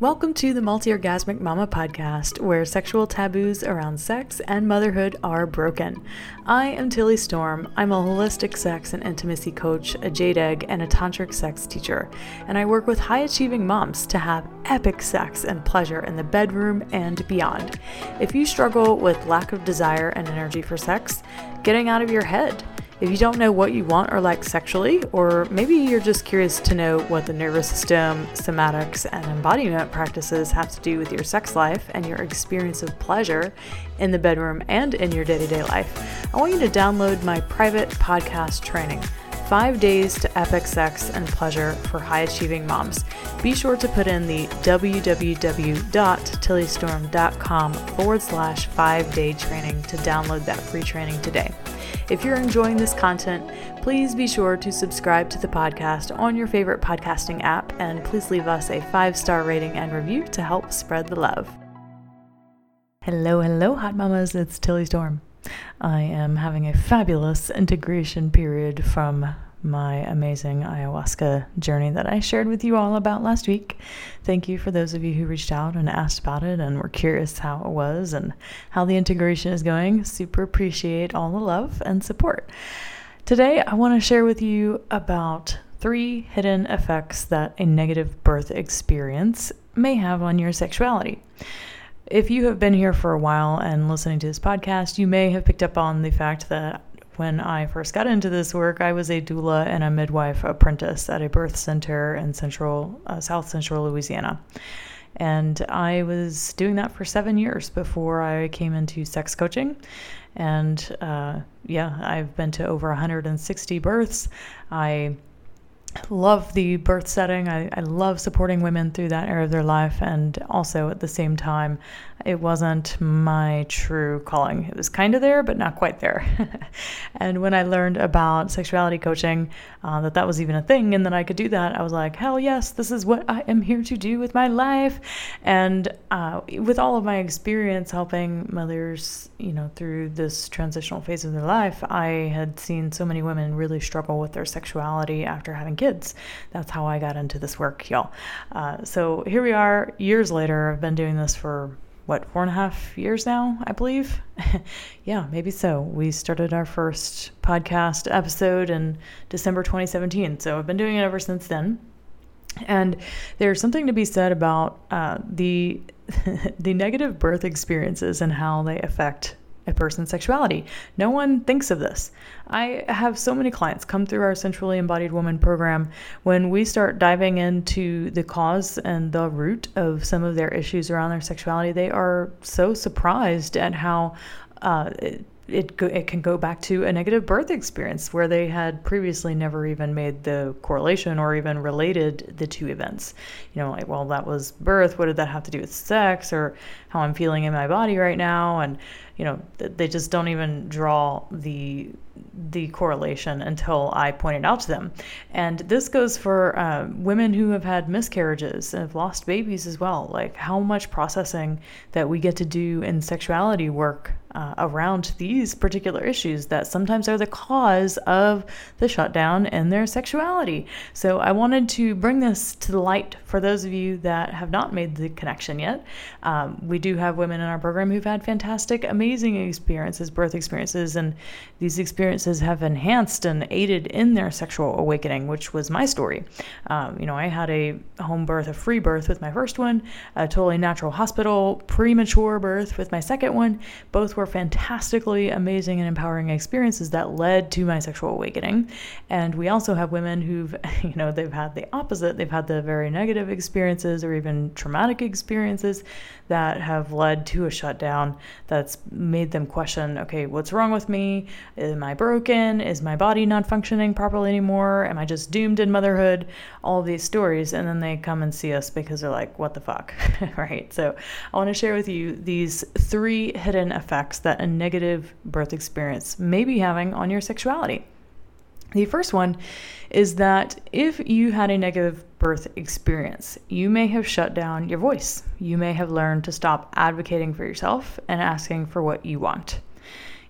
Welcome to the Multi Orgasmic Mama podcast, where sexual taboos around sex and motherhood are broken. I am Tilly Storm. I'm a holistic sex and intimacy coach, a jade egg, and a tantric sex teacher. And I work with high achieving moms to have epic sex and pleasure in the bedroom and beyond. If you struggle with lack of desire and energy for sex, getting out of your head, if you don't know what you want or like sexually, or maybe you're just curious to know what the nervous system, somatics, and embodiment practices have to do with your sex life and your experience of pleasure in the bedroom and in your day to day life, I want you to download my private podcast training. Five days to epic sex and pleasure for high achieving moms. Be sure to put in the www.tillystorm.com forward slash five day training to download that free training today. If you're enjoying this content, please be sure to subscribe to the podcast on your favorite podcasting app and please leave us a five star rating and review to help spread the love. Hello, hello, hot mamas. It's Tilly Storm. I am having a fabulous integration period from my amazing ayahuasca journey that I shared with you all about last week. Thank you for those of you who reached out and asked about it and were curious how it was and how the integration is going. Super appreciate all the love and support. Today, I want to share with you about three hidden effects that a negative birth experience may have on your sexuality. If you have been here for a while and listening to this podcast, you may have picked up on the fact that when I first got into this work, I was a doula and a midwife apprentice at a birth center in central, uh, South Central Louisiana. And I was doing that for seven years before I came into sex coaching. And uh, yeah, I've been to over 160 births. I love the birth setting. I, I love supporting women through that era of their life. And also at the same time, it wasn't my true calling. It was kind of there, but not quite there. and when I learned about sexuality coaching, uh, that that was even a thing and that I could do that, I was like, hell yes, this is what I am here to do with my life. And uh, with all of my experience helping mothers, you know, through this transitional phase of their life, I had seen so many women really struggle with their sexuality after having kids. That's how I got into this work, y'all. Uh, so here we are, years later. I've been doing this for what four and a half years now i believe? Yeah maybe so. We started our first podcast episode in december 2017 so i've been doing it ever since then. And there's something to be said about uh, the the negative birth experiences and how they affect a person's sexuality. No one thinks of this. I have so many clients come through our Centrally Embodied Woman program when we start diving into the cause and the root of some of their issues around their sexuality. They are so surprised at how. Uh, it, it, it can go back to a negative birth experience where they had previously never even made the correlation or even related the two events. You know, like, well, that was birth. What did that have to do with sex or how I'm feeling in my body right now? And you know they just don't even draw the the correlation until I point it out to them. And this goes for uh, women who have had miscarriages and have lost babies as well. Like how much processing that we get to do in sexuality work uh, around these particular issues that sometimes are the cause of the shutdown in their sexuality. So I wanted to bring this to the light for those of you that have not made the connection yet. Um, we do have women in our program who've had fantastic, amazing experiences, birth experiences, and these experiences have enhanced and aided in their sexual awakening, which was my story. Um, you know, I had a home birth, a free birth with my first one, a totally natural hospital premature birth with my second one. Both were fantastically amazing and empowering experiences that led to my sexual awakening. And we also have women who've, you know, they've had the opposite. They've had the very negative experiences or even traumatic experiences that have led to a shutdown that's made them question okay, what's wrong with me? Am I broken? Is my body not functioning properly anymore? Am I just doomed in motherhood? All these stories. And then they come and see us because they're like, what the fuck? right? So I want to share with you these three hidden effects that a negative birth experience may be having on your sexuality. The first one is that if you had a negative birth experience, you may have shut down your voice. You may have learned to stop advocating for yourself and asking for what you want.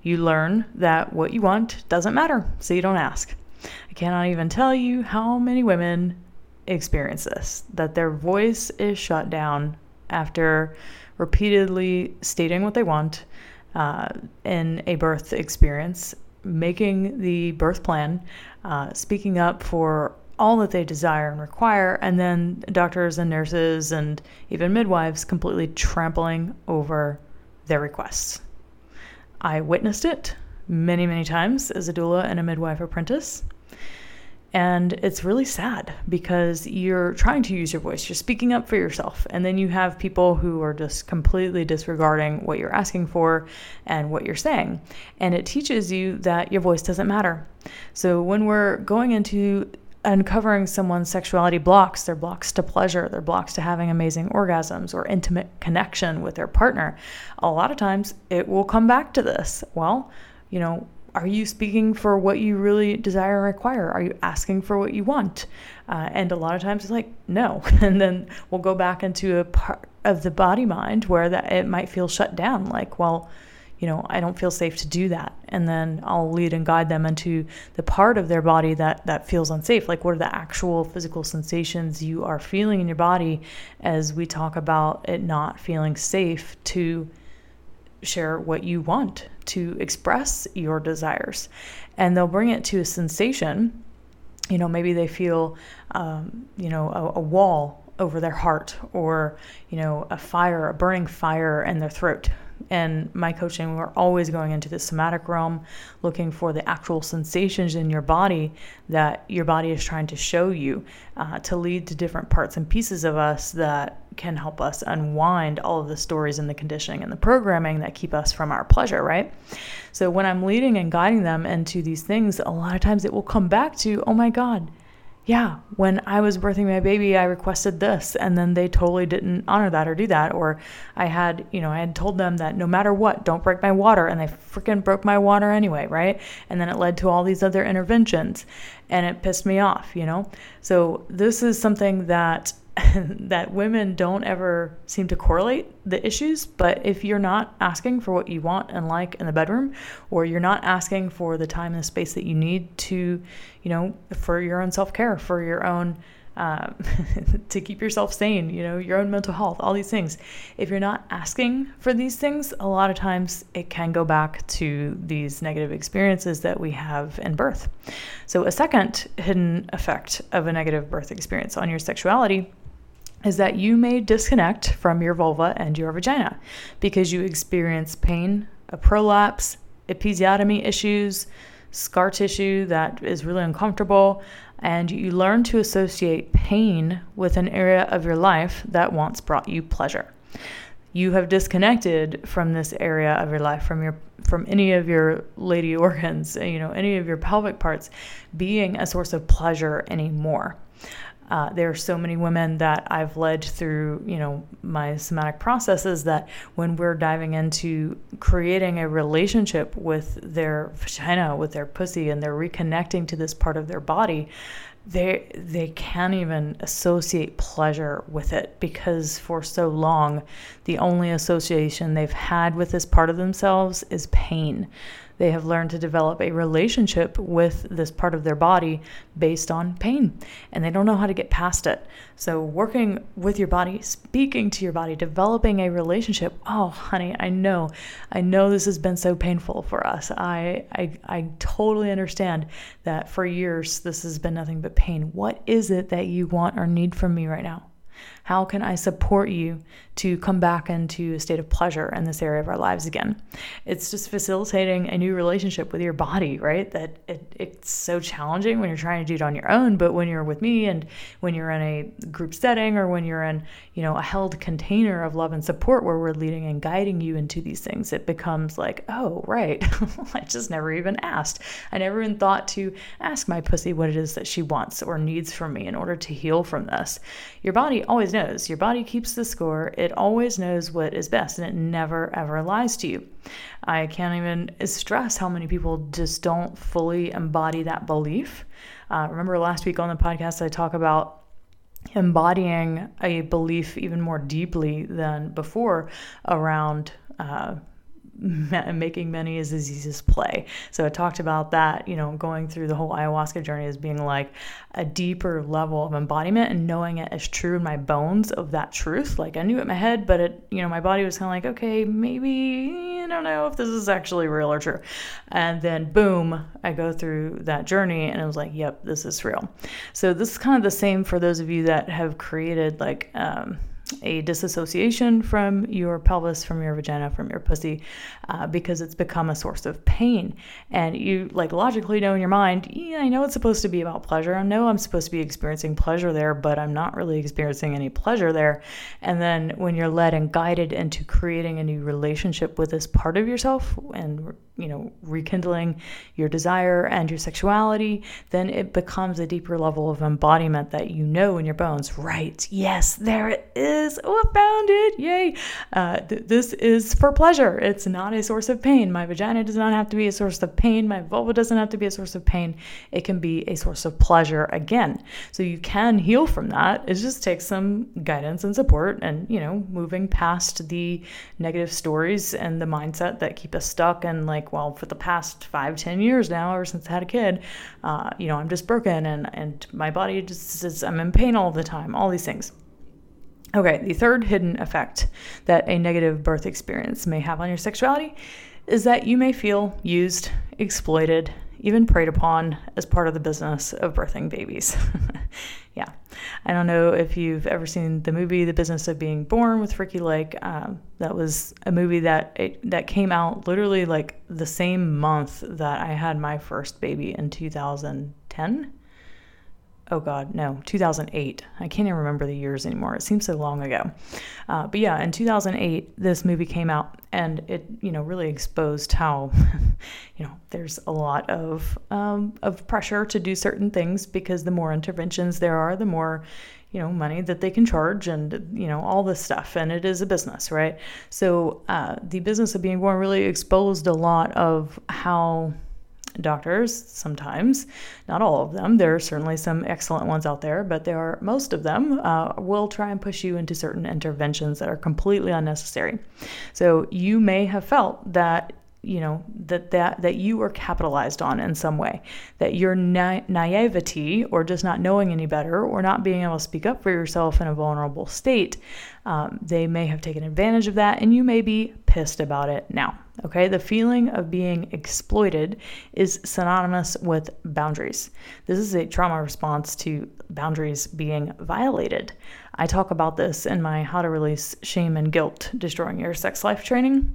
You learn that what you want doesn't matter, so you don't ask. I cannot even tell you how many women experience this that their voice is shut down after repeatedly stating what they want uh, in a birth experience, making the birth plan, uh, speaking up for all that they desire and require, and then doctors and nurses and even midwives completely trampling over their requests. I witnessed it many, many times as a doula and a midwife apprentice. And it's really sad because you're trying to use your voice, you're speaking up for yourself, and then you have people who are just completely disregarding what you're asking for and what you're saying. And it teaches you that your voice doesn't matter. So when we're going into uncovering someone's sexuality blocks, their blocks to pleasure, their blocks to having amazing orgasms or intimate connection with their partner, a lot of times it will come back to this. Well, you know, are you speaking for what you really desire and require? Are you asking for what you want? Uh, and a lot of times it's like, no. And then we'll go back into a part of the body mind where that it might feel shut down. Like, well, you know, I don't feel safe to do that. And then I'll lead and guide them into the part of their body that, that feels unsafe. Like, what are the actual physical sensations you are feeling in your body as we talk about it not feeling safe to share what you want to express your desires. And they'll bring it to a sensation. You know, maybe they feel, um, you know, a, a wall over their heart or, you know, a fire, a burning fire in their throat and my coaching, we're always going into the somatic realm, looking for the actual sensations in your body that your body is trying to show you uh, to lead to different parts and pieces of us that can help us unwind all of the stories and the conditioning and the programming that keep us from our pleasure, right? So when I'm leading and guiding them into these things, a lot of times it will come back to, oh my God, yeah, when I was birthing my baby, I requested this, and then they totally didn't honor that or do that. Or I had, you know, I had told them that no matter what, don't break my water, and they freaking broke my water anyway, right? And then it led to all these other interventions, and it pissed me off, you know? So this is something that that women don't ever seem to correlate the issues. But if you're not asking for what you want and like in the bedroom, or you're not asking for the time and the space that you need to, you know, for your own self care, for your own um, to keep yourself sane, you know, your own mental health, all these things. If you're not asking for these things, a lot of times it can go back to these negative experiences that we have in birth. So, a second hidden effect of a negative birth experience on your sexuality is that you may disconnect from your vulva and your vagina because you experience pain, a prolapse, episiotomy issues, scar tissue that is really uncomfortable, and you learn to associate pain with an area of your life that once brought you pleasure. You have disconnected from this area of your life, from your from any of your lady organs, you know, any of your pelvic parts being a source of pleasure anymore. Uh, there are so many women that I've led through, you know, my somatic processes that when we're diving into creating a relationship with their vagina, with their pussy, and they're reconnecting to this part of their body, they they can't even associate pleasure with it because for so long the only association they've had with this part of themselves is pain they have learned to develop a relationship with this part of their body based on pain, and they don't know how to get past it. So, working with your body, speaking to your body, developing a relationship. Oh, honey, I know, I know this has been so painful for us. I, I, I totally understand that for years this has been nothing but pain. What is it that you want or need from me right now? How can I support you to come back into a state of pleasure in this area of our lives again? It's just facilitating a new relationship with your body, right? That it, it's so challenging when you're trying to do it on your own, but when you're with me and when you're in a group setting or when you're in, you know, a held container of love and support where we're leading and guiding you into these things, it becomes like, oh, right. I just never even asked. I never even thought to ask my pussy what it is that she wants or needs from me in order to heal from this. Your body always knows. Your body keeps the score. It always knows what is best and it never ever lies to you. I can't even stress how many people just don't fully embody that belief. Uh, remember last week on the podcast, I talk about embodying a belief even more deeply than before around. Uh, making many is as as play. So I talked about that, you know, going through the whole ayahuasca journey as being like a deeper level of embodiment and knowing it as true in my bones of that truth. Like I knew it in my head, but it, you know, my body was kind of like, okay, maybe I don't know if this is actually real or true. And then boom, I go through that journey and it was like, yep, this is real. So this is kind of the same for those of you that have created like um, a disassociation from your pelvis, from your vagina, from your pussy, uh, because it's become a source of pain. And you like logically know in your mind, yeah, I know it's supposed to be about pleasure. I know I'm supposed to be experiencing pleasure there, but I'm not really experiencing any pleasure there. And then when you're led and guided into creating a new relationship with this part of yourself and you know, rekindling your desire and your sexuality, then it becomes a deeper level of embodiment that you know in your bones. Right, yes, there it is. Oh, I found it. Yay. Uh, th- this is for pleasure. It's not a source of pain. My vagina does not have to be a source of pain. My vulva doesn't have to be a source of pain. It can be a source of pleasure again. So you can heal from that. It just takes some guidance and support and, you know, moving past the negative stories and the mindset that keep us stuck and like, like, well, for the past five, ten years now, ever since I had a kid, uh, you know, I'm just broken and, and my body just says I'm in pain all the time, all these things. Okay, the third hidden effect that a negative birth experience may have on your sexuality is that you may feel used, exploited, even preyed upon as part of the business of birthing babies. yeah. I don't know if you've ever seen the movie The Business of Being Born with Ricki Lake. Um, that was a movie that it, that came out literally like the same month that I had my first baby in 2010 oh god no 2008 i can't even remember the years anymore. It seems so long ago. Uh, but yeah in 2008 this movie came out and it you know really exposed how you know there's a lot of um, of pressure to do certain things because the more interventions there are the more you know money that they can charge and you know all this stuff. And it is a business right? So uh, the business of being born really exposed a lot of how doctors sometimes, not all of them. There are certainly some excellent ones out there, but there are most of them uh, will try and push you into certain interventions that are completely unnecessary. So you may have felt that you know that that that you were capitalized on in some way. That your na- naivety or just not knowing any better or not being able to speak up for yourself in a vulnerable state um, they may have taken advantage of that and you may be pissed about it now okay? The feeling of being exploited is synonymous with boundaries. This is a trauma response to boundaries being violated. I talk about this in my how to release shame and guilt destroying your sex life training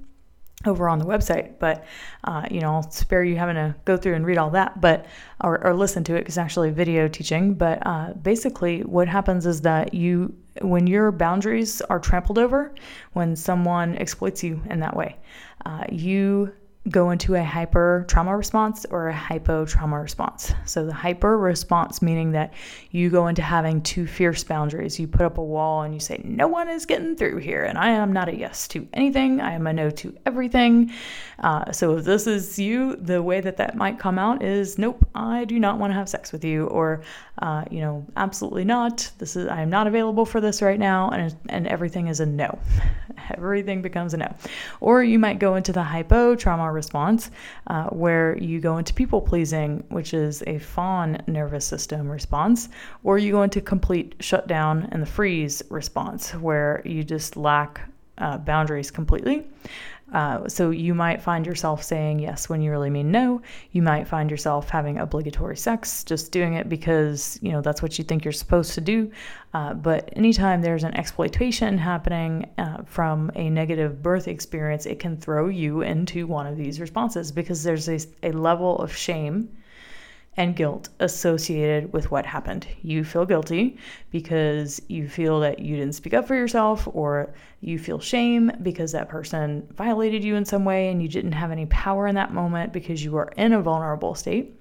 over on the website. But uh, you know, I'll spare you having to go through and read all that, but or, or listen to it because actually video teaching. But uh, basically, what happens is that you, when your boundaries are trampled over, when someone exploits you in that way, uh, you go into a hyper trauma response or a hypo trauma response. So, the hyper response meaning that you go into having two fierce boundaries. You put up a wall and you say, No one is getting through here, and I am not a yes to anything, I am a no to everything. Uh, so, if this is you, the way that that might come out is, Nope, I do not want to have sex with you, or, uh, you know, absolutely not. This is, I am not available for this right now, and, and everything is a no. everything becomes a no. Or you might go into the hypo trauma response, uh, where you go into people pleasing, which is a fawn nervous system response, or you go into complete shutdown and the freeze response, where you just lack uh, boundaries completely. Uh, so you might find yourself saying yes when you really mean no. You might find yourself having obligatory sex, just doing it because you know that's what you think you're supposed to do. Uh, but anytime there's an exploitation happening uh, from a negative birth experience, it can throw you into one of these responses because there's a, a level of shame and guilt associated with what happened. You feel guilty because you feel that you didn't speak up for yourself, or you feel shame because that person violated you in some way and you didn't have any power in that moment because you were in a vulnerable state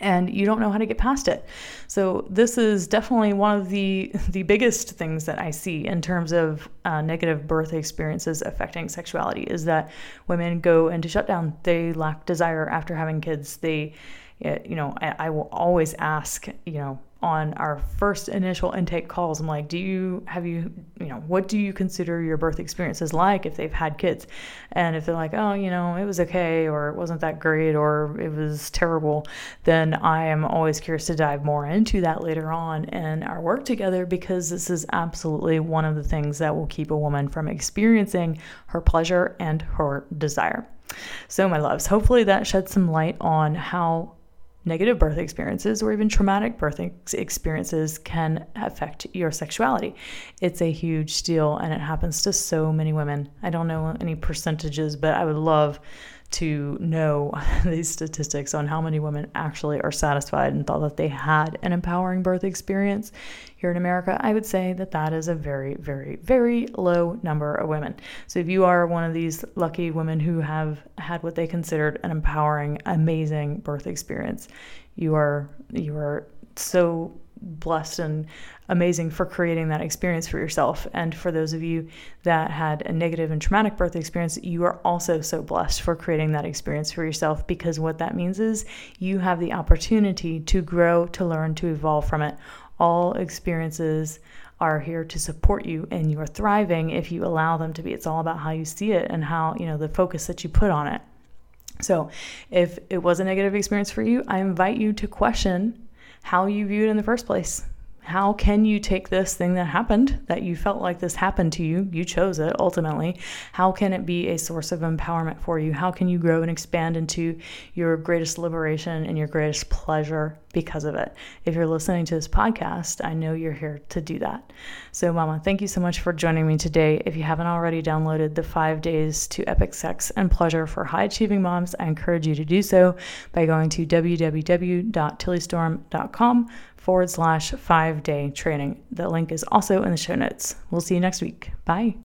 and you don't know how to get past it. So this is definitely one of the the biggest things that I see in terms of uh, negative birth experiences affecting sexuality is that women go into shutdown. They lack desire after having kids. They you know, I, will always ask, you know, on our first initial intake calls, I'm like, do you have you, you know, what do you consider your birth experiences like if they've had kids? And if they're like, oh, you know, it was okay, or it wasn't that great, or it was terrible, then I am always curious to dive more into that later on in our work together because this is absolutely one of the things that will keep a woman from experiencing her pleasure and her desire. So, my loves, hopefully that sheds some light on how negative birth experiences or even traumatic birth experiences can affect your sexuality. It's a huge deal and it happens to so many women. I don't know any percentages, but I would love to know these statistics on how many women actually are satisfied and thought that they had an empowering birth experience here in America, I would say that that is a very, very, very low number of women. So if you are one of these lucky women who have had what they considered an empowering, amazing birth experience, you are you are so blessed and amazing for creating that experience for yourself. And for those of you that had a negative and traumatic birth experience, you are also so blessed for creating that experience for yourself because what that means is you have the opportunity to grow, to learn, to evolve from it. All experiences are here to support you and you are thriving if you allow them to be. It's all about how you see it and how, you know, the focus that you put on it. So, if it was a negative experience for you, I invite you to question how you view it in the first place. How can you take this thing that happened, that you felt like this happened to you? You chose it ultimately. How can it be a source of empowerment for you? How can you grow and expand into your greatest liberation and your greatest pleasure because of it? If you're listening to this podcast, I know you're here to do that. So, Mama, thank you so much for joining me today. If you haven't already downloaded the five days to epic sex and pleasure for high achieving moms, I encourage you to do so by going to www.tillystorm.com forward slash five day training. The link is also in the show notes. We'll see you next week. Bye.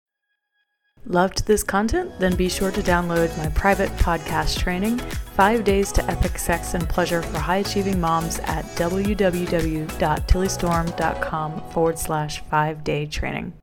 Loved this content? Then be sure to download my private podcast training, Five Days to Epic Sex and Pleasure for High Achieving Moms at www.tillystorm.com forward slash five day training.